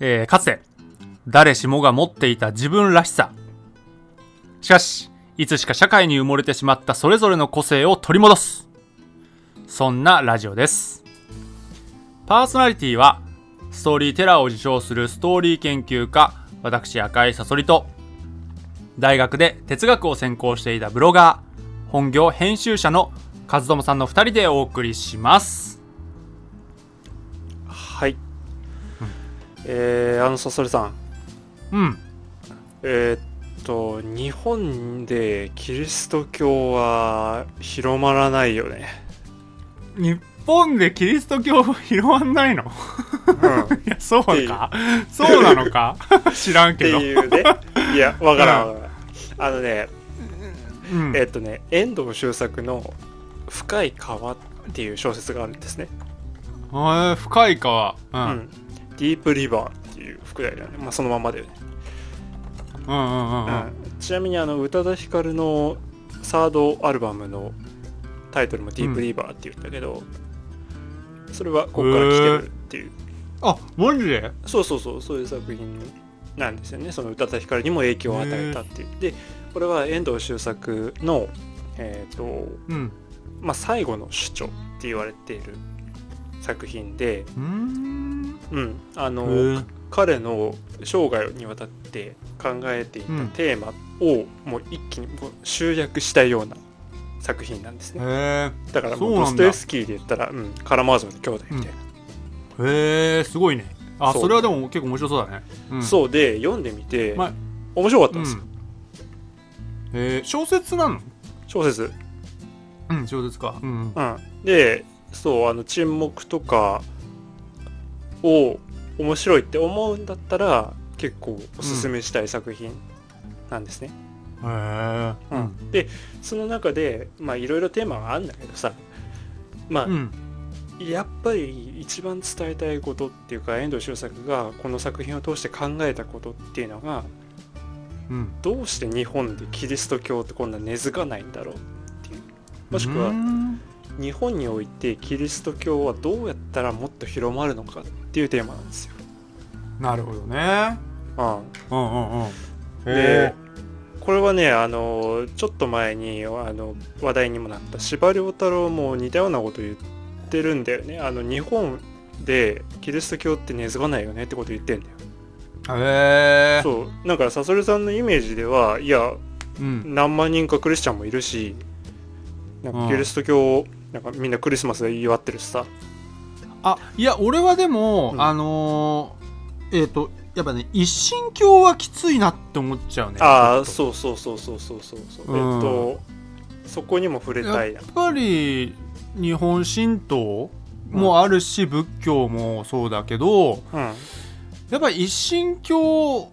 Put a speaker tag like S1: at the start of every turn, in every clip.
S1: えーかつて誰しもが持っていた自分らしさ。しかしいつしか社会に埋もれてしまったそれぞれの個性を取り戻す。そんなラジオです。パーソナリティはストーリーテラーを自称するストーリー研究家私赤井さそりと大学で哲学を専攻していたブロガー本業編集者の和友さんの2人でお送りします。
S2: はい、えー、あのさそれさん。
S1: うん。
S2: えーっと日本でキリスト教は広まらないよね。
S1: 日本でキリスト教広まんないの？
S2: うん。
S1: いやそうか？そうなのか？知らん
S2: って
S1: けど。
S2: いうねいやわからんわ。からん。あのね
S1: うん。
S2: えーっとね遠藤周作の「深い川」っていう小説があるんですね、
S1: えー深い川。う
S2: うんん、ディープリバーっていう副題だよね。まあそのままだよね。
S1: うんうんうんうん。
S2: うん。ちなみにあの宇多田ヒカルのサードアルバムのタイトルも「ディープリバー」って言うんだけど、それはここから来てるっていう、
S1: あマジで？
S2: そうそうそう。そういう作品なんですよね。その宇多田ヒカルにも影響を与えたっていう。でこれは遠藤周作のえっ、と
S1: うん。
S2: まあ最後の主張って言われている作品で
S1: うーん。
S2: うんあの、彼の生涯にわたって考えていたテーマをもう一気にもう集約したような作品なんですね。
S1: へ
S2: だからも
S1: そう
S2: ストエフスキーで言ったら、うん、カラマーゾフの兄弟みたいな、
S1: えへえすごいね。あ
S2: そ
S1: れはでも結構面白そうだね、うん、
S2: そうで読んでみて、
S1: まあ
S2: 面白かった
S1: うんん
S2: ですよ、
S1: えー。小説なの？
S2: 小説、
S1: うん小説か。うん。
S2: うん、でそうあの沈黙とかを面白いって思うんだったら結構おすすめしたい作品なんですね、
S1: へえ
S2: うん。でその中でまあいろいろテーマはあるんだけどさまあ、
S1: うん。
S2: やっぱり一番伝えたいことっていうか遠藤周作がこの作品を通して考えたことっていうのが
S1: うん。
S2: どうして日本でキリスト教ってこんな根付かないんだろうっていう。もしくは
S1: ん
S2: 日本においてキリスト教はどうやったらもっと広まるのかっていうテーマなんですよ。
S1: なるほどね。
S2: うん、
S1: うんうんうん。
S2: で
S1: へ
S2: これはねあのちょっと前にあの話題にもなった司馬遼太郎も似たようなこと言ってるんだよね。あの日本でキリスト教って根付かないよねってこと言ってんだよ。
S1: えへえ。
S2: そう。なんかサソリさんのイメージではいや
S1: うん。
S2: 何万人かクリスチャンもいるしなん
S1: うん。
S2: かキリスト教なんかみんなクリスマスで祝ってるしさ。
S1: あいや俺はでも、
S2: うん。
S1: あのーえっ、とやっぱね一神教はきついなって思っちゃうね。
S2: ああそうそうそうそうそうそうそう、
S1: うん。
S2: えっとそこにも触れたい
S1: やっぱり日本神道もあるし、仏教もそうだけど
S2: うん。
S1: やっぱり一神教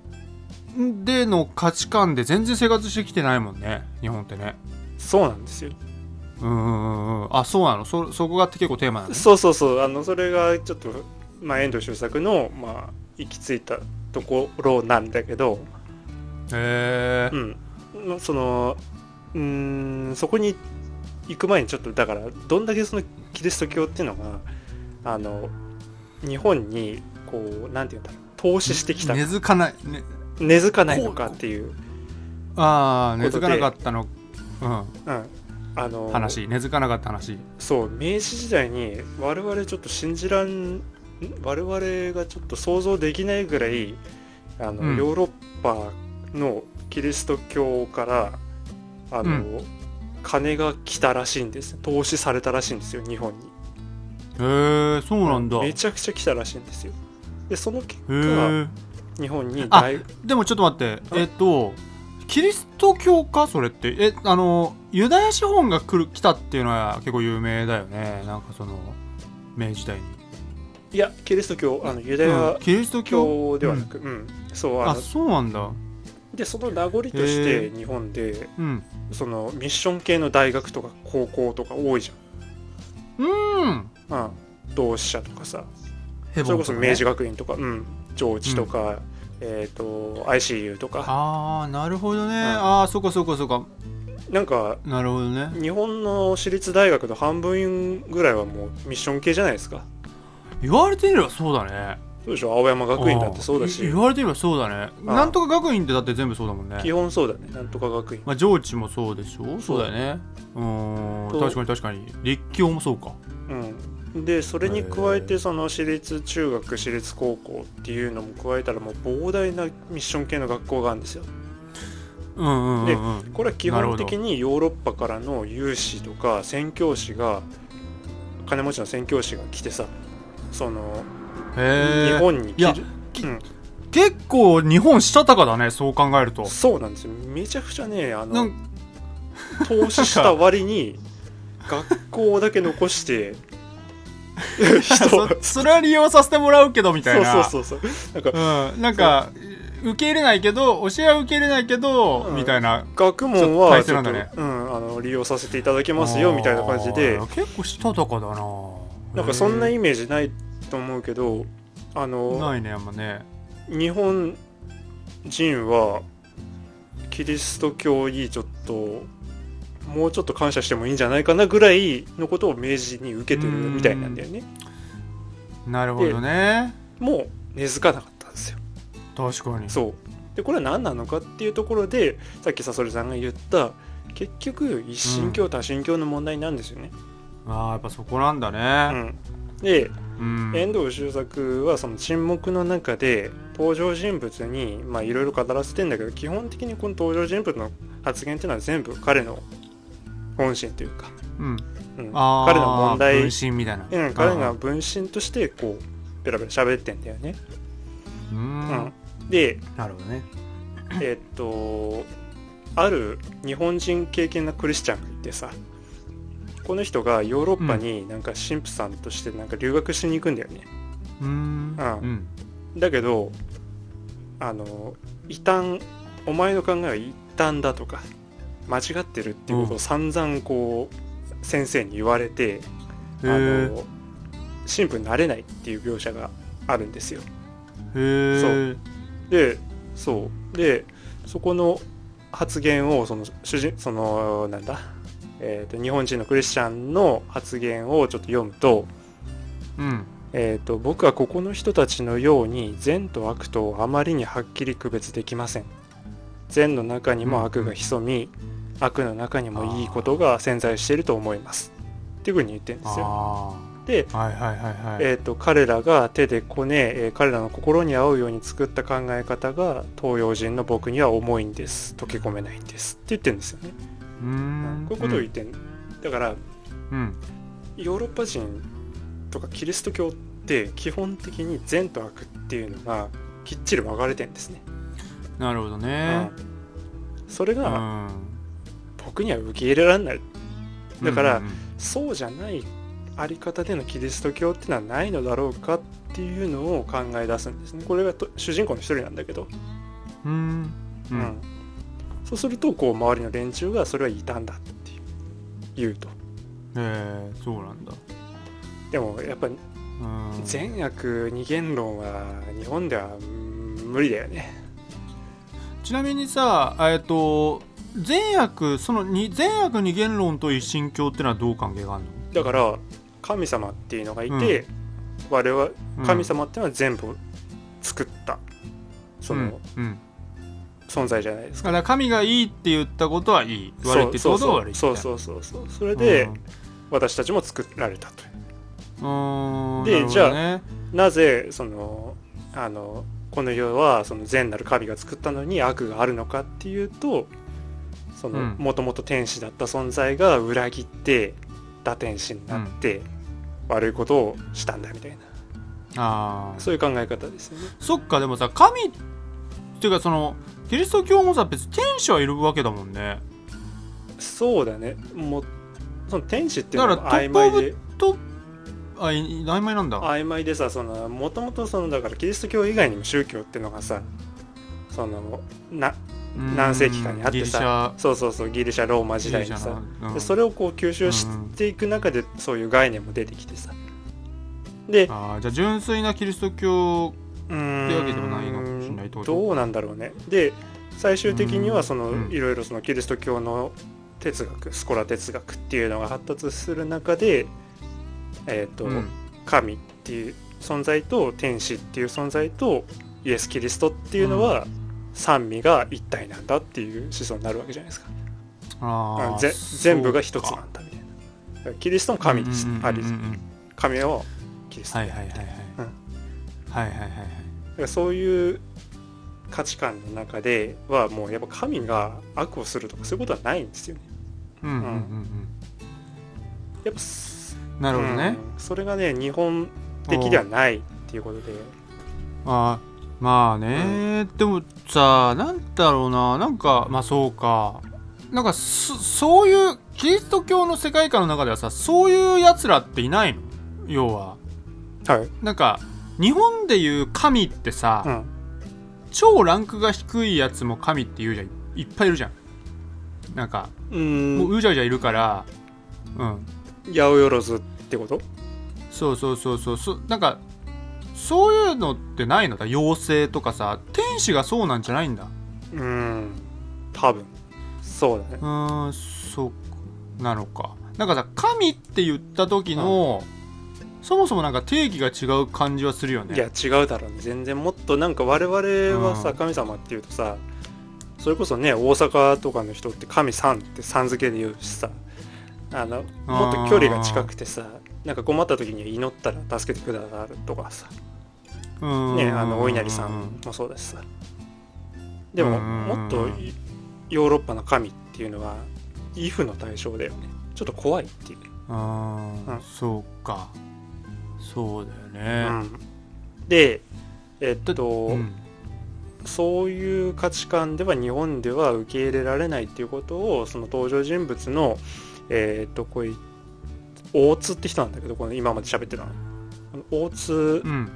S1: での価値観で全然生活してきてないもんね日本ってね。
S2: そうなんですよ
S1: うんうんうんうん。あそうなの？そそこが結構テーマなの？ね
S2: そうそうそう。あのそれがちょっと、まあ、遠藤周作の、まあ、行き着いたところなんだけど、
S1: へえ
S2: うん、まあそのうーんそこに行く前にちょっとだからどんだけそのキリスト教っていうのがあの日本にこうなんていうんだろう投資してきた
S1: 根付かない、ね、
S2: 根付かないのかっていう、
S1: ああ根付かなかったの。うん。
S2: うん、あの
S1: 話根付かなかった話。
S2: そう明治時代に我々ちょっと信じらん我々がちょっと想像できないぐらいあの、
S1: うん。
S2: ヨーロッパのキリスト教からあの、
S1: う
S2: 金が来たらしいんです。投資されたらしいんですよ日本に。
S1: へえそうなんだ。へ
S2: めちゃくちゃ来たらしいんですよ。でその結果
S1: え
S2: 日本に
S1: あ
S2: 大
S1: でもちょっと待って。
S2: あ
S1: えっとキリスト教かそれって？えあのユダヤ資本が来る来たっていうのは結構有名だよね。なんかその明治時代に。
S2: いやキリスト教あのユダ
S1: う
S2: ヤ
S1: んキリスト教？
S2: 教ではなく、うん。そうあ
S1: そうなんだ。
S2: でその名残として日本で
S1: うん。
S2: そのミッション系の大学とか高校とか多いじ
S1: うん。
S2: ゃん、うん、同志社とかさ。
S1: ヘ
S2: それこそ明治学院とか、うん、上智とか、えっ、と ICU とか。
S1: ああなるほどね、
S2: ん。
S1: ああそこそこそこ
S2: なんか
S1: なるほどね。
S2: 日本の私立大学の半分ぐらいはもうミッション系じゃないですか。
S1: 言われてみればそうだね。
S2: そうでしょ？青山学院だってそうだし。
S1: 言われてみればそうだね。なんとか学院ってだって全部そうだもんね。
S2: 基本そうだね。なんとか学院。
S1: まあ上智もそうでしょ？そうだよね。う。ーん。
S2: と
S1: 確かに確かに。立教もそうか。
S2: うんでそれに加えてその私立中学私立高校っていうのも加えたらもう膨大なミッション系の学校があるんですよ。
S1: うんうんうんうん。
S2: これは基本的にヨーロッパからの有志とか宣教師が金持ちの宣教師が来てさその日本に来る。
S1: き
S2: うん。
S1: 結構日本したたかだねそう考えると。
S2: そうなんですよ。めちゃくちゃねあの投資した割に学校だけ残して人
S1: そそれは利用させてもらうけどみたいな。
S2: そうそうそうそう。なんか
S1: うん、なんか受け入れないけど教えは受け入れないけど、
S2: うん。
S1: みたいな。
S2: 学問はちょっと、
S1: 大切なんだね。
S2: うん、あの利用させていただきますよみたいな感じで。
S1: 結構したたかだな。
S2: なんかそんな
S1: 意
S2: イメージないと思うけどあの
S1: ないねあんまね。
S2: 日本人はキリスト教にちょっともうちょっと感謝してもいいんじゃないかなぐらいのことを明示に受けてるみたいなんだよね。
S1: なるほどね。
S2: もう根付かなかったんですよ。
S1: 確かに。
S2: そう。でこれは何なのかっていうところでさっきサソリさんが言った結局一神教多神教の問題なんですよね、
S1: ああやっぱそこなんだ
S2: う
S1: ね
S2: ん。で
S1: うん、
S2: 遠藤周作はその沈黙の中で登場人物にまあいろいろ語らせてんだけど基本的にこの登場人物の発言っていうのは全部彼の本心というか、
S1: うん、
S2: うん、彼の問題。
S1: 分身みたいな。
S2: うん、彼が分身としてこうペラペラ喋ってんだよね、
S1: うん。
S2: うん。で
S1: なるほどね。
S2: えっとある日本人経験なクリスチャンがいてさこの人がヨーロッパになんか神父さんとしてなんか留学しに行くんだよね、
S1: うん。
S2: うん。
S1: うん。
S2: だけどあの異端お前の考えは異端だとか間違ってるっていうことを散々こう先生に言われて、
S1: へ
S2: あ
S1: え
S2: の神父になれないっていう描写があるんですよ。
S1: へえ
S2: そう。でそう。でそこの発言をその主人そのなんだ、えー、と日本人のクリスチャンの発言をちょっと読むと,、
S1: うん。
S2: えー、と僕はここの人たちのように善と悪とあまりにはっきり区別できません。善の中にも悪が潜み、悪の中にもいいことが潜在していると思います。っていうふうに言ってるんですよ。
S1: あ
S2: で
S1: あはいはいはいはい、
S2: えー、と彼らが手でこね、えー彼らの心に合うように作った考え方が東洋人の僕には重いんです。溶け込めないんです。って言ってるんですよね、
S1: うーん。
S2: こういうことを言ってん。だから
S1: うん。
S2: ヨーロッパ人とかキリスト教って基本的に善と悪っていうのがきっちり分かれてんですね、
S1: なるほどね。
S2: うん。それ
S1: う
S2: が
S1: ん
S2: 僕には受け入れられない。だから
S1: うんうん
S2: そうじゃないあり方でのキリスト教っていうのはないのだろうかっていうのを考え出すんですね。これがと主人公の一人なんだけど。
S1: うん。う
S2: うん。ん、そうするとこう周りの連中がそれは異端だっていう。言うと
S1: へえそうなんだ。
S2: でもやっぱ善悪二元論は日本ではうん無理だよね。
S1: ちなみにさえっと善悪そのに善悪二元論と一神教ってのはどう関係があるの？
S2: だから神様っていうのがいて、我々
S1: うん。
S2: 神様っていうのは全部作ったその
S1: うんうん。
S2: 存在じゃないですか、
S1: だから神がいいって言ったことはいい。悪いって言った悪い
S2: そうそうそうそうそれで私たちも作られたとで
S1: なるほどね。
S2: なぜそのあのこの世はその善なる神が作ったのに悪があるのかっていうとその
S1: うん。
S2: もともと天使だった存在が裏切って打天使になって悪いことをしたんだみたいな。
S1: ああ
S2: そういう考え方ですよね。
S1: そっかでもさ神っていうかそのキリスト教もさ別に天使はいるわけだもんね。
S2: そうだね。もうその天使っていうのは曖昧で。
S1: とあい曖昧なんだ。
S2: 曖昧でさそのもともとそのだからキリスト教以外にも宗教っていうのがさそのな
S1: うん
S2: 何世紀かにあってさそうそうそうギリシャローマ時代にさ。でそれをこう吸収していく中でそういう概念も出てきてさ。で
S1: あーじゃあ純粋なキリスト教
S2: うーん
S1: ってわけでもないの？かもしれない
S2: どうなんだろうね。で最終的にはその
S1: うん。
S2: いろいろそのキリスト教の哲学スコラ哲学っていうのが発達する中でえっ、と、
S1: うん。
S2: 神っていう存在と天使っていう存在とイエス・キリストっていうのは、三位が一体なんだっていう思想になるわけじゃないですか。
S1: あー
S2: ぜ全部が一つなんだみたいな。キリストも神です、あり神をキリスト、
S1: はいはいはいはい、
S2: うん。
S1: はいはいはいはい。
S2: だからそういう価値観の中ではもうやっぱ神が悪をするとかそういうことはないんですよね。
S1: うんうんうん。うん。
S2: やっぱす
S1: なるほどね、
S2: うん。それがね日本的ではないっていうことで。
S1: あーまあね、でもさなんだろうな。なんかまあそうか。なんかそそういうキリスト教の世界観の中ではさそういうやつらっていないの？要は。
S2: はい、
S1: なんか日本でいう神ってさ、
S2: うん、
S1: 超ランクが低いやつも神って言うじゃん。いっぱいいるじゃん。なんか
S2: う
S1: もうんうじゃうじゃいるからうん。
S2: 八百万ってこと？
S1: そうそうそうそう。そなんかそういうのってないの？だ妖精とかさ天使がそうなんじゃないんだ。
S2: うん多分。そうだね。
S1: うーんそうなのか。なんかさ神って言った時の、そもそもなんか定義が違う感じはするよね。
S2: いや違うだろうね。全然もっとなんか我々はさ、
S1: うん。
S2: 神様っていうとさそれこそね大阪とかの人って神さんってさん付けで言うしさあのもっと距離が近くてさなんか困った時に祈ったら助けてくださるとかさ。ねあのお稲荷さんもそうだしさでも
S1: うん
S2: もっとヨーロッパの神っていうのはイフの対象だよね。ちょっと怖いっていう、
S1: あー
S2: うん。
S1: そうか。そうだよね。
S2: うん。でえっと、
S1: うん。
S2: そういう価値観では日本では受け入れられないっていうことをその登場人物のえっとこういう大津って人なんだけどこの今まで喋ってたの。大津
S1: うん。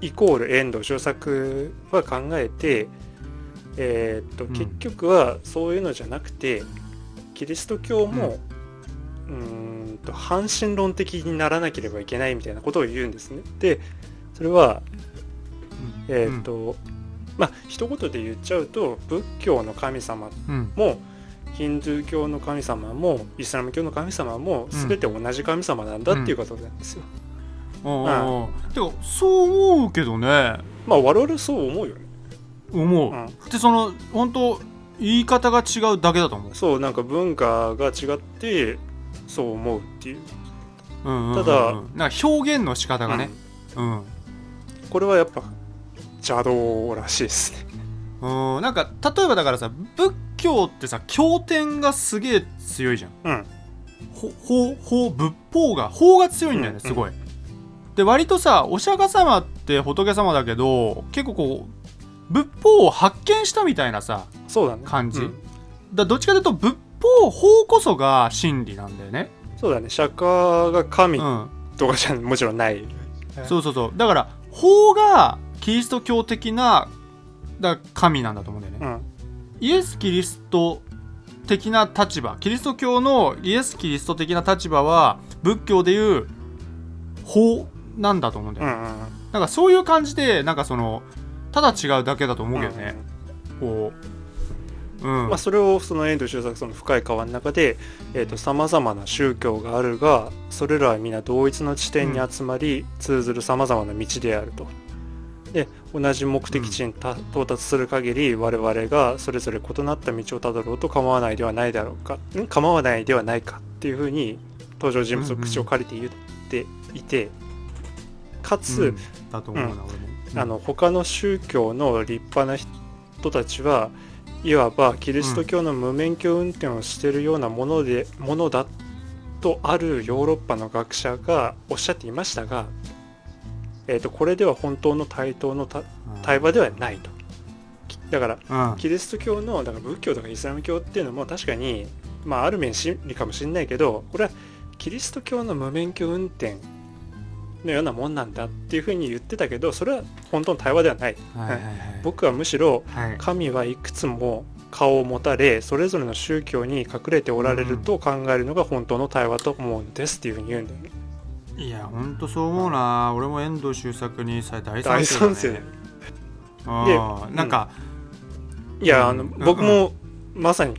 S2: イコール遠藤周作は考えて、えーっと
S1: うん。
S2: 結局はそういうのじゃなくてキリスト教も、うーんと反神論的にならなければいけないみたいなことを言うんですね。でそれはえーっと、まあ一言で言っちゃうと仏教の神様
S1: うん。
S2: もヒンドゥー教の神様もイスラム教の神様も全て同じ神様なんだっていうことなんですよ。
S1: おうおうおうてかそう思うけどね。
S2: まあ我々そう思うよね。
S1: 思う、
S2: うん。
S1: でその本当言い方が違うだけだと思う。
S2: そうなんか文化が違ってそう思うっていう。
S1: うんうんうんうん。
S2: ただ
S1: なんか表現の仕方がね。うん、
S2: これはやっぱ邪道らしいですね。
S1: うん、なんか例えばだからさ仏教ってさ経典がすげえ強いじゃん。
S2: うん。
S1: ほ法法仏法が法が強いんだよね
S2: うん
S1: すごい、で割とさお釈迦様って仏様だけど結構こう仏法を発見したみたいなさ
S2: そうだね。
S1: 感じ。
S2: うん。
S1: だどっちかというと仏法法こそが真理なんだよね。
S2: そうだね。釈迦が神
S1: うん。
S2: とかじゃもちろんない、
S1: そうそうそう。だから法がキリスト教的なだ神なんだと思うんだよね、
S2: うん
S1: イエス・キリスト的な立場キリスト教のイエス・キリスト的な立場は仏教でいう法なんだと思うんだよ、
S2: うんうん
S1: なんかそういう感じでなんかそのただ違うだけだと思うけどね、こううん、
S2: まあ、それをその遠藤周作その深い川の中でさまざまな宗教があるがそれらは皆同一の地点に集まり、通ずるさまざまな道であると。で同じ目的地にた到達する限り我々がそれぞれ異なった道をたどろうと構わないではないだろうか。ん？構わないではないかっていうふうに登場人物の口を借りて言っていてかつ、あの他の宗教の立派な人たちはいわばキリスト教の無免許運転をしているようなもので、ものだとあるヨーロッパの学者がおっしゃっていましたが、えー、とこれでは本当の対等のた対話ではないと。きだから
S1: うん。
S2: キリスト教のだから仏教とかイスラム教っていうのも確かに、まあ、ある面真理かもしれないけどこれはキリスト教の無免許運転のようなもんなんだっていうふうに言ってたけどそれは本当の対話ではない。
S1: はいはいはい。
S2: 僕はむしろ
S1: はい。
S2: 神はいくつも顔を持たれそれぞれの宗教に隠れておられると考えるのが本当の対話と思うんですっていうふうに言うんだよね
S1: いやほん。とそう思うな。俺も遠藤周作にさ大
S2: 大
S1: 賛成ね、あーなんか、
S2: いやあの
S1: うん。
S2: 僕もまさに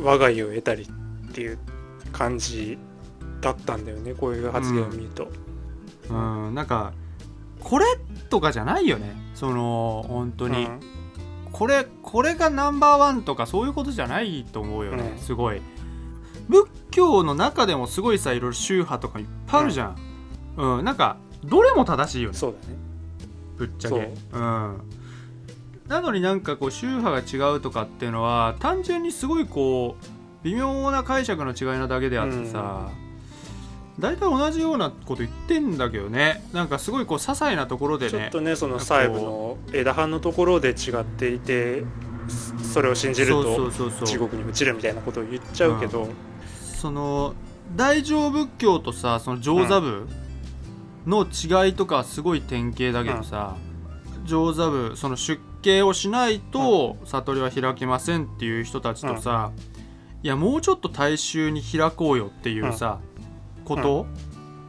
S2: 我が家を得たりっていう感じだったんだよねこういう発言を見ると、
S1: うん、なんかこれとかじゃないよね。その本当に、
S2: うん。
S1: これこれがナンバーワンとかそういうことじゃないと思うよね、
S2: うん。
S1: すごい。仏教の中でもすごいさいろいろ宗派とかいっぱいあるじゃん、うんなんかどれも正しいよね。
S2: そうだね。
S1: ぶっちゃ
S2: そう。
S1: けうん。なのになんかこう宗派が違うとかっていうのは単純にすごいこう微妙な解釈の違いなだけであってさ、大体同じようなこと言ってんだけどね。なんかすごいこう些細なところでね。
S2: ちょっとねその細部の枝葉のところで違っていてそそれを信じる
S1: そうそ
S2: と
S1: うそうそう。
S2: 地獄に落ちるみたいなことを言っちゃうけど、
S1: その大乗仏教とさその上座部の違いとかはすごい典型だけどさ、上座部その出家をしないと悟りは開けませんっていう人たちとさ、いやもうちょっと大衆に開こうよっていうさ、こと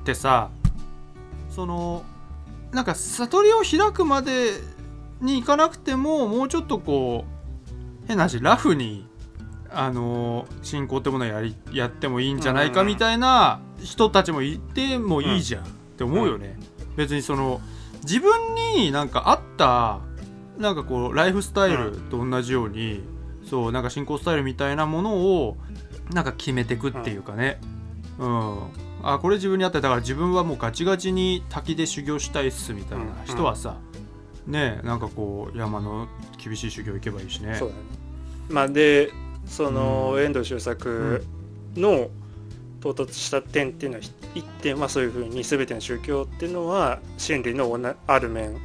S1: ってさそのなんか悟りを開くまでに行かなくてももうちょっとこう変な話ラフにあの信仰ってものをやりやってもいいんじゃないか
S2: うん。
S1: みたいな人たちもいてもいいじゃんって思うよね、別にその自分になんか合ったなんかこうライフスタイルと同じように、そうなんか信仰スタイルみたいなものをなんか決めていくっていうかね。うん、あこれ自分に合ってだから自分はもうガチガチに滝で修行したいっすみたいな人はさ、ねなんかこう山の厳しい修行行けばいいしね。
S2: そうだね。まあでその
S1: うん。
S2: 遠藤周作の到達した点っていうのは一点はそういうふうに全ての宗教っていうのは真理のある面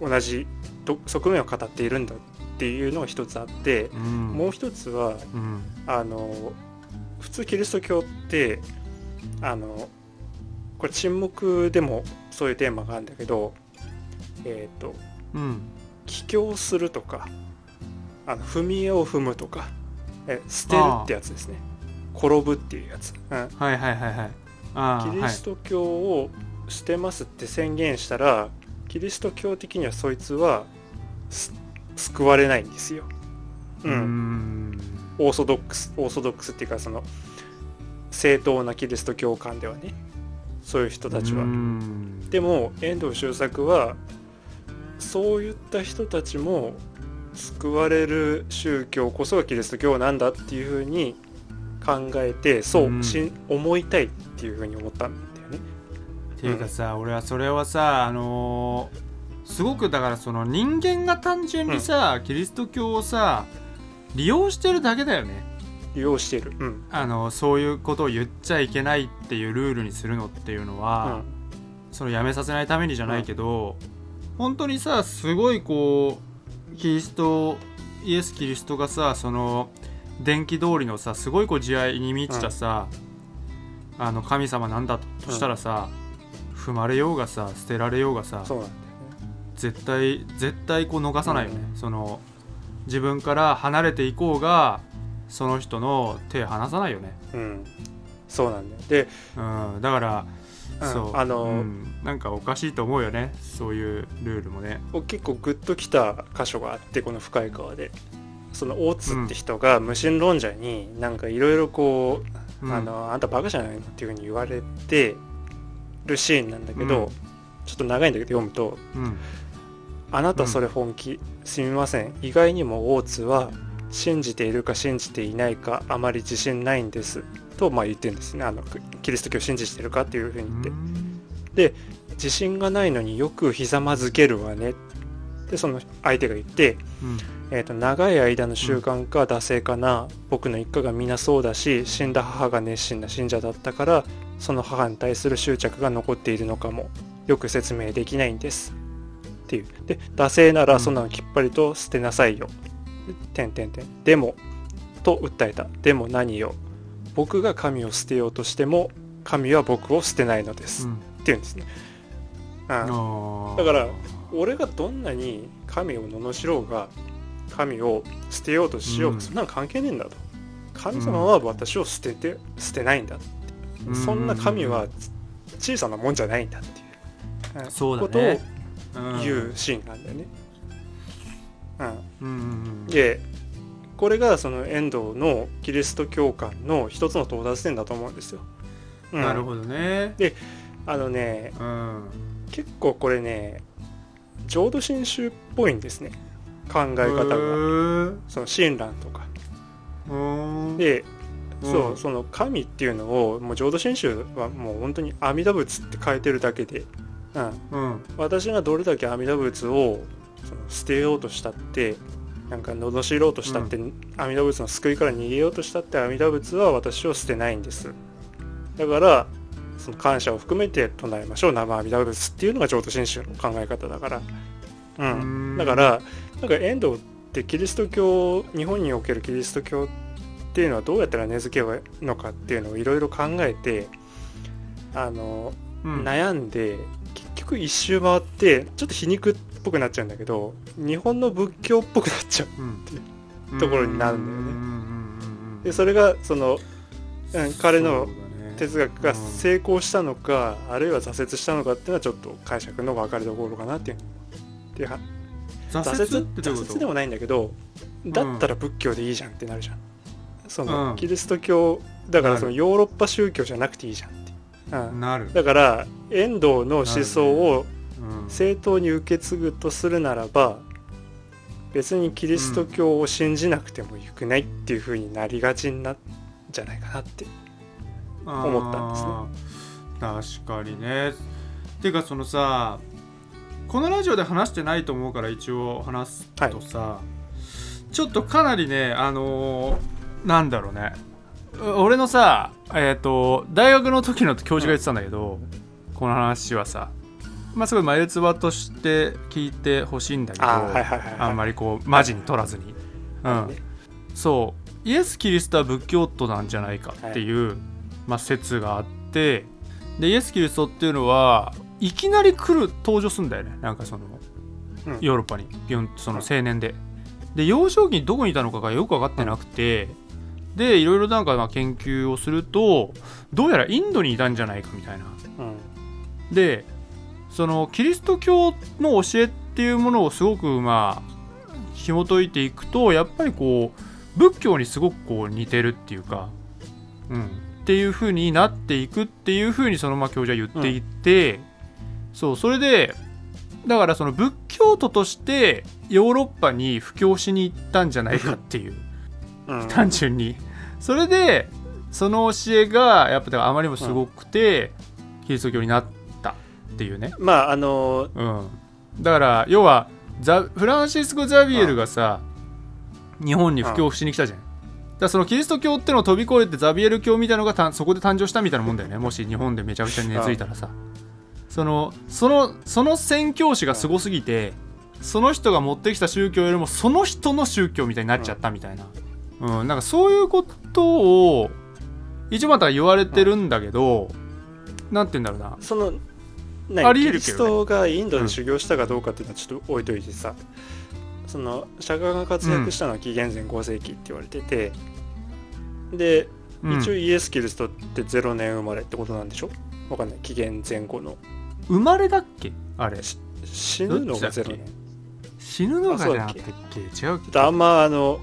S2: 同じと側面を語っているんだっていうのが一つあって
S1: うん。
S2: もう一つは
S1: うん。
S2: あの普通キリスト教ってあのこれ沈黙でもそういうテーマがあるんだけどえっ、と
S1: うん。
S2: 帰郷するとかあの踏み絵を踏むとかえ捨てるってやつですね。転ぶっていうやつ、うん、
S1: はいはいはいはい。あー
S2: キリスト教を捨てますって宣言したら、キリスト教的にはそいつはす救われないんですよ、う
S1: はい、
S2: ん
S1: ん。
S2: オーソドックスオーソドックスっていうかその正当なキリスト教観ではね。そういう人たちは。
S1: うん。
S2: でも遠藤周作はそういった人たちも救われる宗教こそがキリスト教なんだっていうふうに考えてそう、思いたい。っていうふうに思ったんだよね。
S1: っていうかさ、俺はそれはさあのーすごくだからその人間が単純にさ、キリスト教をさ利用してるだけだよね
S2: 利用してる。うん。
S1: あのそういうことを言っちゃいけないっていうルールにするのっていうの
S2: う
S1: は、
S2: ん。
S1: そのやめさせないためにじゃないけど、本当にさすごいこうキリストイエス・キリストがさその電気通りのさすごいこう慈愛に満ちたさ、あの神様なんだとしたらさ、踏まれようがさ捨てられようがさ
S2: そうなんだよね。
S1: 絶対絶対こう逃さないよね、
S2: うん。
S1: その自分から離れていこうがその人の手離さないよね、
S2: うん。そうなんだよ。で、
S1: うん、だから、
S2: うん。
S1: そう。
S2: あの
S1: うん。なんかおかしいと思うよね。そういうルールもね。
S2: 結構グッときた箇所があってこの深い川で。その大津って人が無神論者になんかいろいろこう
S1: うん
S2: あのあんたバカじゃないのっていうふうに言われてるシーンなんだけど、
S1: うん。
S2: ちょっと長いんだけど読むと
S1: うん「
S2: あなたそれ本気、すみません。意外にも大津は信じているか信じていないかあまり自信ないんです」とまあ言ってるんですね。あのキリスト教を信じてるかっていうふうに言って、自信がないのによくひざまずけるわね。でその相手が言って
S1: うん
S2: えー、と長い間の習慣か惰性かな、僕の一家が皆そうだし死んだ母が熱心な信者だったからその母に対する執着が残っているのかもよく説明できないんです。っていう。で惰性ならそんなのきっぱりと捨てなさいよ、てんてんてん。でもと訴えた。でも何よ。僕が神を捨てようとしても神は僕を捨てないのです、
S1: うん。
S2: っていうんですね、うん。だから俺がどんなに神を罵ろうが神を捨てようとしようが、
S1: うん。
S2: そんなの関係ねえんだと。神様は私を捨てて捨てないんだって、
S1: うん。
S2: そんな神は小さなもんじゃないんだっていう、うん。
S1: そうだ
S2: ことを
S1: ね
S2: 言うシーンなんだよね、うん。でこれがその遠藤のキリスト教観の一つの到達点だと思うんですよ、うん。
S1: なるほどね。
S2: あのね
S1: うん。
S2: 結構これね浄土真宗っぽいんですね考え方が。その親鸞とか。でそう、その神っていうのをもう浄土真宗はもう本当に阿弥陀仏って書いてるだけで、うん。私がどれだけ阿弥陀仏をその捨てようとしたってなんか罵ろうとしたって、阿弥陀仏の救いから逃げようとしたって阿弥陀仏は私を捨てないんです。だからその感謝を含めて唱えましょう。生阿弥陀仏っていうのが浄土真宗の考え方だから。うん。だからなんか遠藤ってキリスト教日本におけるキリスト教っていうのはどうやったら根付けるのかっていうのをいろいろ考えてあの、うん、悩んで結局一周回ってちょっと皮肉っぽくなっちゃうんだけど日本の仏教っぽくなっちゃうっていうところになるんだよね。でそれがその、うん、彼の哲学が成功したのか、あるいは挫折したのかっていうのはちょっと解釈の分かれどころかなっていう。っていう挫折って挫折でもないんだけどだったら仏教でいいじゃんってなるじゃん、その、うん、キリスト教だからそのヨーロッパ宗教じゃなくていいじゃんって、
S1: うん、なる。
S2: だから遠藤の思想を正当に受け継ぐとするならば、別にキリスト教を信じなくてもよくないっていうふうになりがちになっじゃないかなって思ったんです
S1: ね。確かにね。ていうかそのさこのラジオで話してないと思うから一応話すとさ、はい、ちょっとかなりねあのー、なんだろうね。俺のさえっ、ー、と大学の時の教授が言ってたんだけど、うん、この話はさまあすごい眉唾として聞いてほしいんだけどあんまりこうマジに取らずに、うん、そう。イエス・キリストは仏教徒なんじゃないかっていう、はい。まあ、説があってでイエス・キリストっていうのはいきなり来る登場するんだよね。なんかその、うん、ヨーロッパに。ビヨンその青年で。で幼少期にどこにいたのかがよく分かってなくて、うん、でいろいろなんかまあ研究をするとどうやらインドにいたんじゃないかみたいな。うん、でそのキリスト教の教えっていうものをすごくまあ紐解いていくとやっぱりこう仏教にすごくこう似てるっていうか、うん、っていう風になっていくっていう風にそのまま教授は言っていて、うん、そうそれでだからその仏教徒としてヨーロッパに布教しに行ったんじゃないかっていう、うん、単純に。それでその教えがやっぱあまりにもすごくて、うん、キリスト教になったっていうね。
S2: まああのー、
S1: うん。だから要はザフランシスコ・ザビエルがさ、日本に布教しに来たじゃん、だそのキリスト教ってのを飛び越えてザビエル教みたいなのがそこで誕生したみたいなもんだよね。もし日本でめちゃくちゃに根付いたらさそのそのその宣教師がすごすぎてその人が持ってきた宗教よりもその人の宗教みたいになっちゃったみたいな、うん、なんかそういうことを一応また言われてるんだけど、うん、なんて言うんだろうな。
S2: そのありえる、ね、キリストがインドで修行したかどうかっていうのはちょっと置いといてさ、うん、その釈迦が活躍したのは紀元前5世紀って言われてて、で、一応イエス・キリストって0年生まれってことなんでしょ？わかんない。紀元前後の
S1: 生まれだっけ？あれ
S2: 死ぬのが0年
S1: 死ぬのがじゃなくてっけ？違うっ
S2: け？あんまあの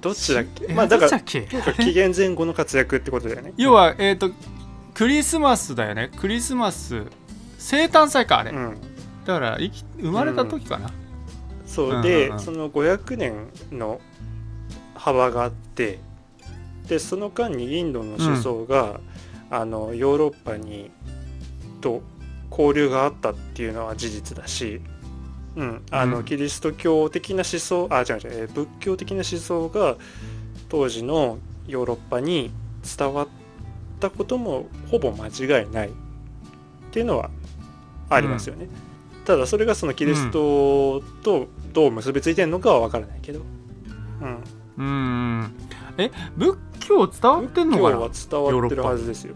S2: どっちだっけ？まあだから紀元前後の活躍ってことだよね。
S1: 要はえっ、ー、とクリスマスだよね。クリスマス生誕祭かあれ、うん、だから生き生まれた時かな、うん、
S2: そう、で、うんうん、その500年の幅があってでその間にインドの思想が、うん、あのヨーロッパにと交流があったっていうのは事実だし、うん、あのキリスト教的な思想あ違う違う仏教的な思想が当時のヨーロッパに伝わったこともほぼ間違いないっていうのはありますよね。うん、ただそれがそのキリストとどう結びついてるのかは分からないけど。
S1: うん。うんえ仏教伝わってんのかな？
S2: 仏教は伝わってるはずですよ。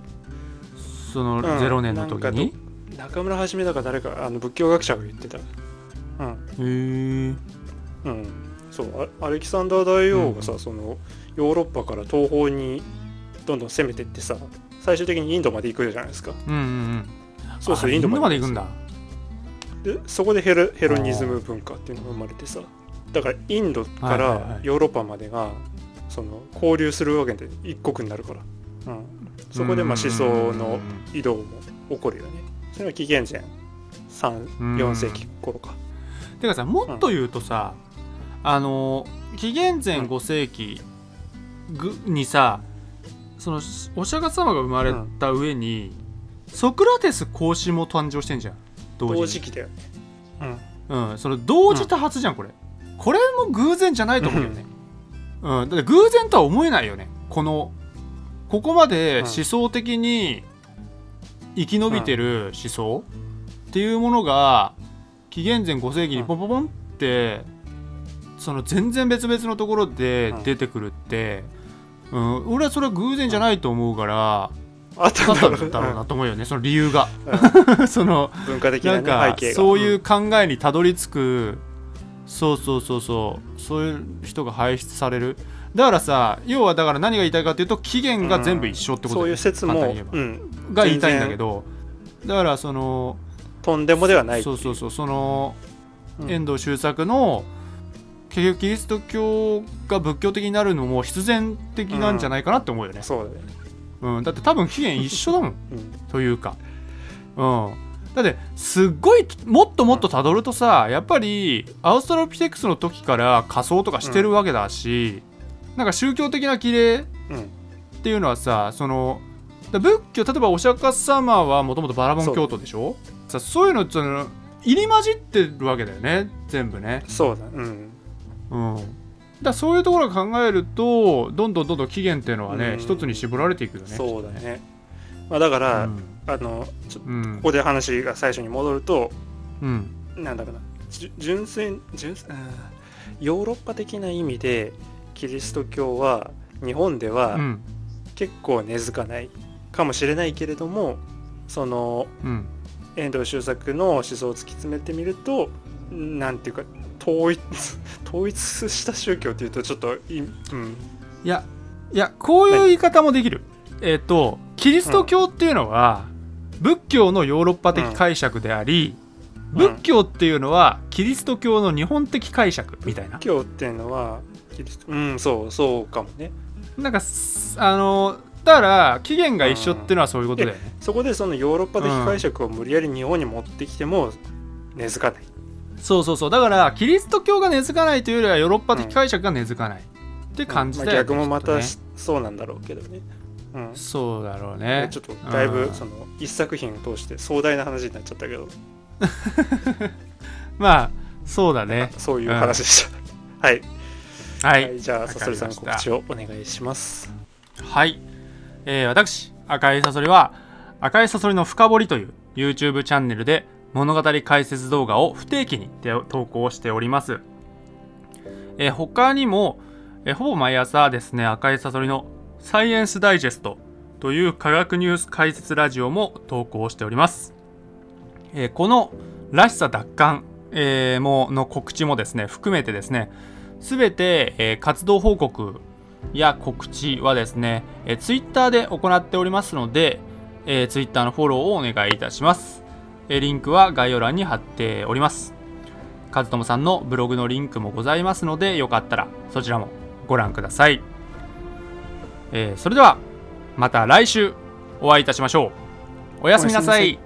S1: その0年の時に、
S2: うん、中村はじめだか誰かあの仏教学者が言ってた。うん。へえ。うん。そうアレキサンダー大王がさ、うん、そのヨーロッパから東方にどんどん攻めてってさ最終的にインドまで行くじゃないですか。
S1: うんうんうん。
S2: そうそう
S1: インドまで行くんだ。
S2: でそこでヘロヘロニズム文化っていうのが生まれてさだからインドからヨーロッパまでがその交流するわけで一国になるから、うん、そこでまあ思想の移動も起こるよねそれは紀元前。34世紀頃か。
S1: てかさもっと言うとさ、あの紀元前5世紀ぐにさそのお釈迦様が生まれた上に、ソクラテス孔子も誕生してんじゃん。同時に。
S2: 同時期だよね。
S1: うん、その同時多発じゃんこれ、これも偶然じゃないと思うよね。うん、だって偶然とは思えないよね。このここまで思想的に生き延びてる思想っていうものが紀元前5世紀にポンポンポンってその全然別々のところで出てくるって、うん、俺はそれは偶然じゃないと思うから
S2: あったんだろう
S1: なと思うよねその理由が。その
S2: うん文化的な,、ね、
S1: なんか
S2: 背景が。
S1: そういう考えにたどり着く、そうそうそうそうそういう人が輩出されるだからさ要はだから何が言いたいかというと起源が全部一緒ってこと
S2: そう
S1: だよね
S2: いう説も、うん、
S1: が言いたいんだけどだからその
S2: とんでもではない
S1: そうそうそうその
S2: うん。
S1: 遠藤周作の結局キリスト教が仏教的になるのも必然的なんじゃないかなって思うよね、
S2: そうだね、
S1: うんだって多分起源一緒だもん。
S2: うん、
S1: というか。うん。だってすっごいもっともっとたどるとさやっぱりアウストラピテクスの時から仮装とかしてるわけだし、なんか宗教的な規例
S2: うん。
S1: っていうのはさそのだ仏教例えばお釈迦様はもともとバラモン教徒でしょ？さそういうのその入り混じってるわけだよね全部ね。
S2: そうだ。うん。
S1: うん。だそういうところを考えるとどんどんどんどん起源っていうのはね、
S2: うん。
S1: 一つに絞られていくよね
S2: そうだね、まあ、だから、
S1: うん。
S2: あのちょ
S1: うん。
S2: ここで話が最初に戻ると
S1: うん。
S2: なんだかな。純粋純粋ヨーロッパ的な意味でキリスト教は日本では
S1: うん。
S2: 結構根付かないかもしれないけれどもその
S1: うん。
S2: 遠藤周作の思想を突き詰めてみるとなんていうか統一 統一した宗教っていうとちょっとい、うん、
S1: いやいやこういう言い方もできる。えっ、とキリスト教っていうのは、仏教のヨーロッパ的解釈であり、
S2: うん。
S1: 仏教っていうのはキリスト教の日本的解釈みたいな。
S2: 教っていうのはキリストうんそうそうかもね。
S1: なんかすあのだから起源が一緒っていうのはそういうことだよね、
S2: そこでそのヨーロッパ的解釈を無理やり日本に持ってきても根付かない、
S1: そうそうそう。だからキリスト教が根付かないというよりはヨーロッパ的解釈が根付かないって感じ
S2: まあ、
S1: だよね、
S2: 逆もま
S1: きっとね。
S2: たしそうなんだろうけどね、うん、
S1: そうだろうね。
S2: ちょっとだいぶ
S1: うん。
S2: その一作品を通して壮大な話になっちゃったけど。
S1: まあそうだね。
S2: そういう話でした、はい、
S1: は
S2: はいい、じゃあサソリさん告知をお願いします。
S1: はい、えー私赤いサソリは赤いサソリの深掘りという YouTube チャンネルで物語解説動画を不定期にて投稿しております、えー他にも、えーほぼ毎朝ですね赤いサソリのサイエンスダイジェストという科学ニュース解説ラジオも投稿しております、えーこのらしさ奪還、えーもの告知もですね含めてですねすべて、えー活動報告や告知はですね、えー、Twitter で行っておりますので、えー、Twitter のフォローをお願いいたします、えーリンクは概要欄に貼っております。和友さんのブログのリンクもございますのでよかったらそちらもご覧ください、えーそれではまた来週お会いいたしましょう。
S2: おやすみなさい。